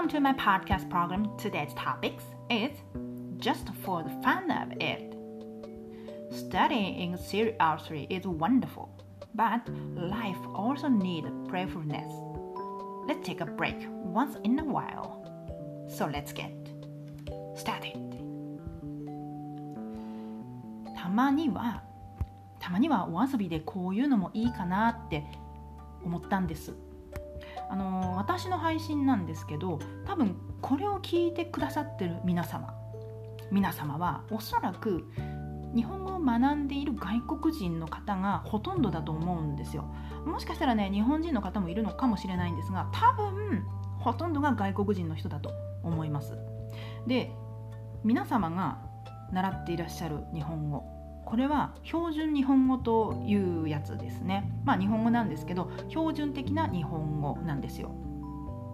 Welcome to my podcast program. Today's topics is just for the fun of it. Studying in seriously is wonderful, but life also needs playfulness. Let's take a break once in a while. So let's get started. たまにはたまにはお遊びでこういうのもいいかなって思ったんです あの私の配信なんですけど多分これを聞いてくださってる皆様皆様はおそらく日本語を学んでいる外国人の方がほとんどだと思うんですよ。もしかしたらね日本人の方もいるのかもしれないんですが多分ほとんどが外国人の人だと思います。で皆様が習っていらっしゃる日本語これは標準日本語というやつですね。まあ日本語なんですけど標準的な日本語なんですよ。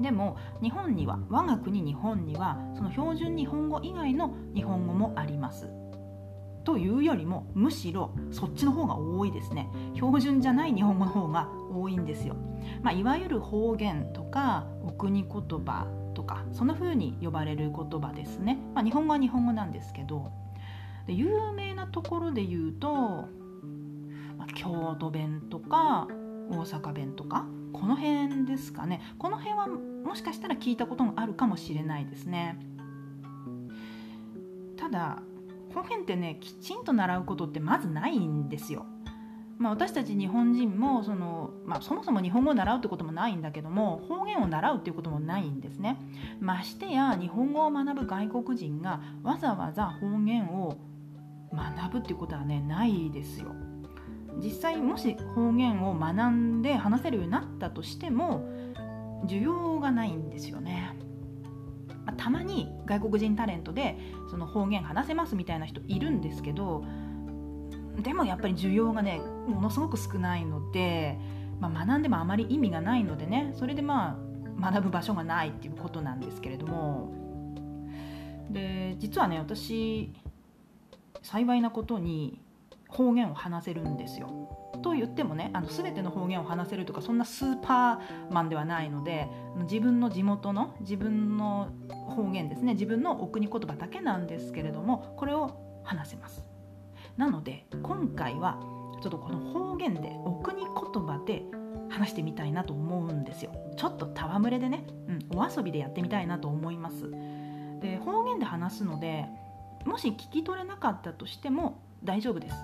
でも日本には我が国日本にはその標準日本語以外の日本語もあります。というよりもむしろそっちの方が多いですね。標準じゃない日本語の方が多いんですよ、まあ、いわゆる方言とかお国言葉とかそんな風に呼ばれる言葉ですね、まあ、日本語は日本語なんですけどで有名なところで言うと、まあ、京都弁とか大阪弁とかこの辺ですかね。この辺はもしかしたら聞いたこともあるかもしれないですね。ただ方言ってねきちんと習うことってまずないんですよ。まあ、私たち日本人もその、まあ、そもそも日本語を習うってこともないんだけども方言を習うっていうこともないんですね。ましてや日本語を学ぶ外国人がわざわざ方言を学ぶっていうことはねないですよ。実際もし方言を学んで話せるようになったとしても需要がないんですよね。またまに外国人タレントでその方言話せますみたいな人いるんですけどでもやっぱり需要がねものすごく少ないので、まあ、学んでもあまり意味がないのでねそれでまあ学ぶ場所がないっていうことなんですけれども。で実はね私幸いなことに方言を話せるんですよ。と言ってもねあの全ての方言を話せるとかそんなスーパーマンではないので自分の地元の自分の方言ですね自分のお国言葉だけなんですけれどもこれを話せます。なので今回はちょっとこの方言でお国言葉で話してみたいなと思うんですよ。ちょっと戯れでね、うん、お遊びでやってみたいなと思います。で方言で話すのでもし聞き取れなかったとしても大丈夫です。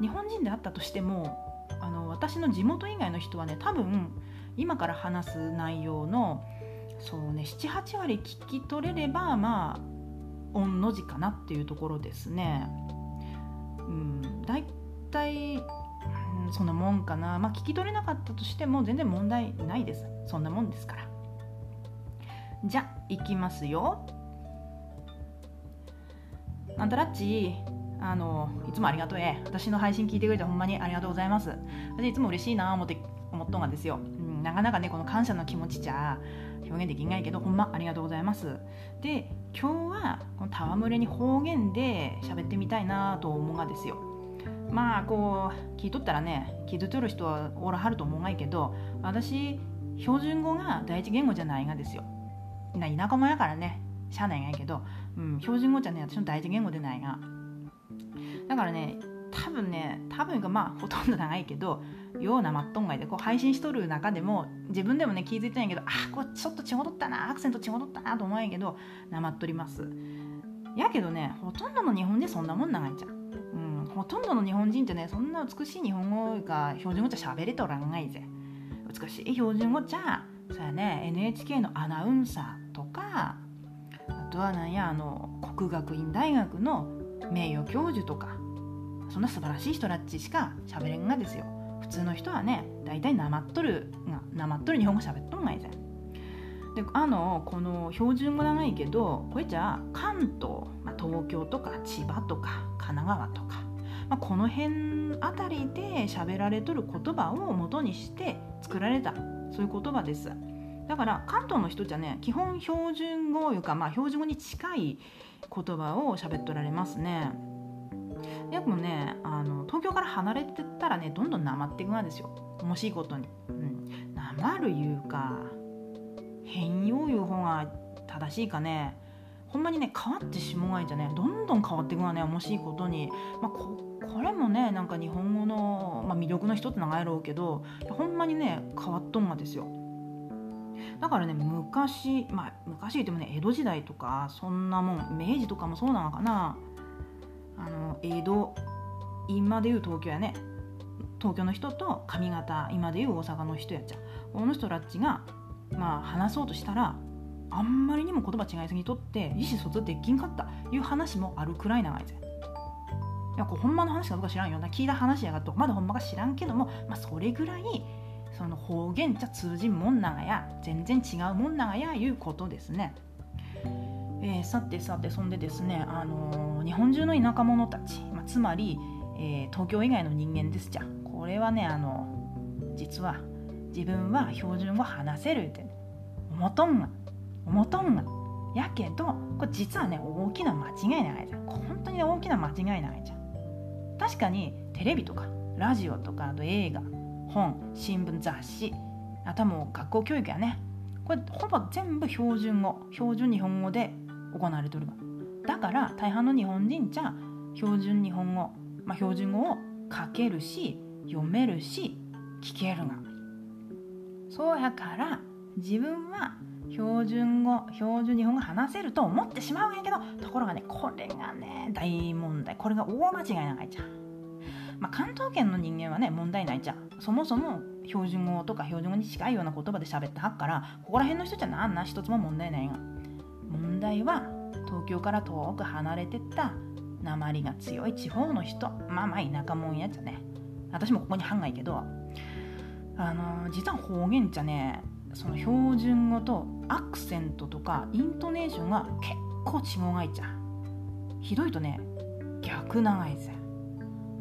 日本人であったとしてもあの私の地元以外の人はね多分今から話す内容のそうね78割聞き取れればまあ御の字かなっていうところですね。うん大体、うん、そんなもんかな。まあ聞き取れなかったとしても全然問題ないです。そんなもんですから。じゃあいきますよ。あんたらっちあのいつもありがとうえ。私の配信聞いてくれてほんまにありがとうございます。私いつも嬉しいな思って思っとんがですよ、うん、なかなかねこの感謝の気持ちじゃ表現できないけどほんまありがとうございます。で今日はこの戯れに方言で喋ってみたいなと思うがですよ。まあこう聞いとったらね聞いとる人はおらはると思うがいけど私標準語が第一言語じゃないがですよ。な田舎者やからねしゃあないんやけど、うん、標準語じゃね私の第一言語でないがだからね多分ね多分がまあほとんど長いけどようなまっとんがいでこう配信しとる中でも自分でもね気づいてないけどあこれちょっと違うとったなアクセント違うとったなと思うんやけどなまっとります。やけどねほとんどの日本人そんなもん長いじゃん、うん、ほとんどの日本人ってねそんな美しい日本語が標準語じゃ喋れとらんがいぜ。美しい標準語じゃそうやね NHK のアナウンサーとかとはなんやあの国学院大学の名誉教授とかそんな素晴らしい人たちしか喋れんがですよ。普通の人はね大体なまっとるがなまっとる日本語喋っとんがいぜ。であのこの標準語長いけどこれじゃあ関東、まあ、東京とか千葉とか神奈川とか、まあ、この辺あたりで喋られとる言葉を元にして作られたそういう言葉です。だから関東の人じゃね基本標準語いうかまあ標準語に近い言葉を喋っとられますね。でもねあの東京から離れてったらねどんどんなまっていくんですよ。面白いことに、うん、なまるいうか変容いう方が正しいかね。ほんまにね変わってしもがいじゃね。どんどん変わっていくわね面白いことに、まあ、ここれもねなんか日本語の、まあ、魅力の一つ長いろうけどほんまにね変わっとんがですよ。だからね昔まあ昔言ってもね江戸時代とかそんなもん明治とかもそうなのかな。あの江戸今でいう東京やね。東京の人と上方今でいう大阪の人やっちゃ。この人たちがまあ話そうとしたらあんまりにも言葉違いすぎとって意思疎通できんかった。いう話もあるくらい長いぜいやこうほんまの話かどうか知らんよ。な聞いた話やがと。まだほんまか知らんけども、まあ、それぐらいその方言じゃ通じんもんながや。全然違うもんながやいうことですね。えー、さてさてそんでですね、あのー、日本中の田舎者たち、まあ、つまり、えー、東京以外の人間ですじゃ。これはねあの実は自分は標準語話せるって思とんが思とんが。やけどこれ実はね大きな間違いないじゃん。本当に、ね、大きな間違いないじゃん。確かにテレビとかラジオとかあと映画本新聞雑誌。あとはもう学校教育やね。これほぼ全部標準語標準日本語で行われてるがだから大半の日本人じゃ標準日本語、まあ、標準語を書けるし読めるし聞けるが。そうやから自分は標準語標準日本語話せると思ってしまうんやけどところがねこれがね大問題。これが大間違い長いじゃん、まあ、関東圏の人間はね問題ないじゃん。そもそも標準語とか標準語に近いような言葉で喋ってはっからここら辺の人じゃなんな一つも問題ないが問題は東京から遠く離れてった鉛が強い地方の人。まあまあ田舎もんやつね。私もここに半がいけどあの実は方言じゃねその標準語とアクセントとかイントネーションが結構違うがいちゃうひどいとね逆ながいぜ、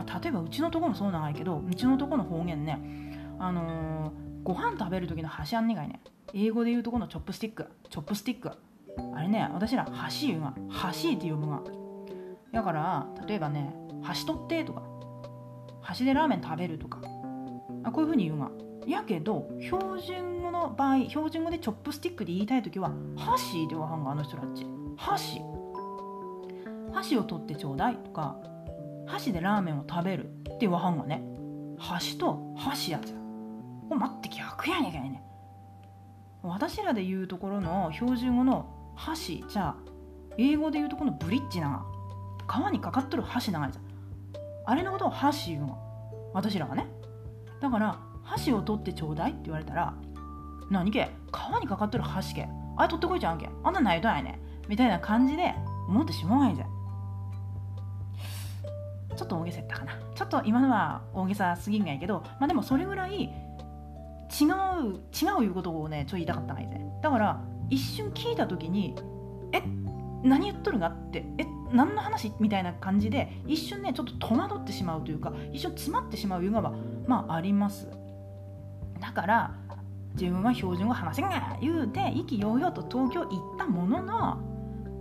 まあ、例えばうちのとこもそうながいけどうちのとこの方言ねあのー、ご飯食べる時の箸あんねがいね英語で言うとこの chopstick chopstick。あれね私ら箸言うが箸って呼ぶが。だから例えばね箸取ってとか箸でラーメン食べるとかあこういうふうに言うが。やけど標準語の場合標準語で chopstick で言いたい時は箸でははんがあの人たち。箸箸を取ってちょうだいとか箸でラーメンを食べるって言わはんがね箸と箸やつお待って逆やねんけね私らで言うところの標準語の箸じゃあ英語で言うとこのブリッジなが皮にかかっとる箸長いじゃん。あれのことを箸言うの。私らはね。だから箸を取ってちょうだいって言われたら何け？皮にかかっとる箸け。あれ取ってこいちゃうんけ。あんなないとないねみたいな感じで思ってしまうんじゃん。ちょっと大げさやったかな。ちょっと今のは大げさすぎんがやけどまあでもそれぐらい違う違ういうことをねちょっと言いたかったんやだから一瞬聞いた時にえ何言っとるがってえ何の話みたいな感じで一瞬ねちょっと戸惑ってしまうというか一瞬詰まってしまういうのはまああります。だから自分は標準語話せんが言うて意気揚々と東京行ったものの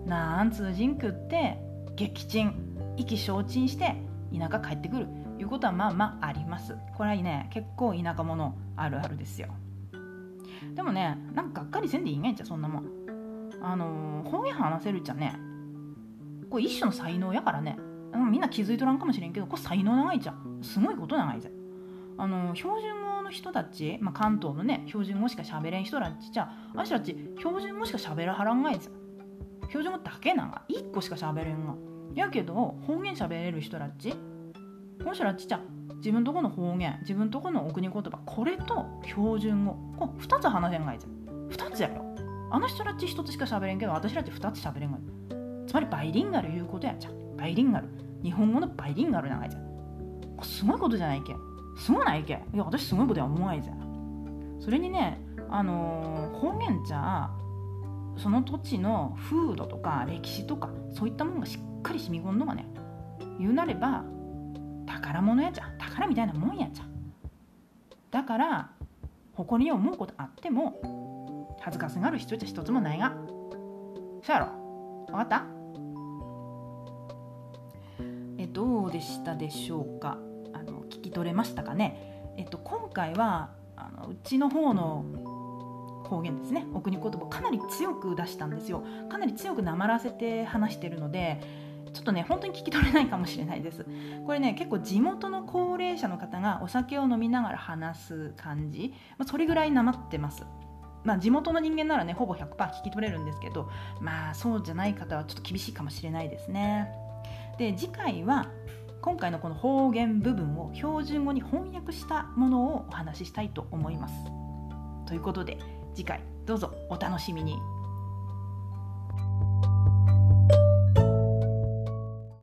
なん通じんくって撃沈。意気消沈して田舎帰ってくるいうことはまあまああります。これはね。結構田舎者あるあるですよ。でもねなんかがっかりせんでいいんがいちゃそんなもん。あのー、方言話せるっちゃね。これ一種の才能やからね。みんな気づいとらんかもしれんけどこれ才能長いじゃん。すごいこと長いぜ。あの標準語の人たち、まあ、関東のね標準語しか喋れん人たちじゃあしらち標準語しか喋らはらんがいぜ標準語だけなんが1個しか喋れんが。やけど方言喋れる人たち？この人たちじゃ自分とこの方言自分とこのお国言葉これと標準語こ2つ話せんがいぜ2つやろ。あの人たち1つしか喋れんけど私たち2つ喋れんがいつまりバイリンガルいうことやじゃん。バイリンガル。日本語のバイリンガル長いじゃん。すごいことじゃないけすごないけいや私すごいことや思わないじゃんそれにねあのー、方言じゃその土地の風土とか歴史とかそういったものがしっかり染み込んのがね言うなれば宝物やじゃん宝みたいなもんやじゃん。だから誇りを思うことあっても恥ずかしがる必要じゃ一つもないが。そうやろ？分かった？えどうでしたでしょうか？あの聞き取れましたかね？えっと今回はあのうちの方の方言ですね。お国言葉かなり強く出したんですよ。かなり強くなまらせて話してるのでちょっとね本当に聞き取れないかもしれないです。これね結構地元の高齢者の方がお酒を飲みながら話す感じ、まあ、それぐらいなまってます。まあ、地元の人間ならねほぼ100%聞き取れるんですけど。まあそうじゃない方はちょっと厳しいかもしれないですね。で次回は今回のこの方言部分を標準語に翻訳したものをお話ししたいと思います。ということで次回どうぞお楽しみに。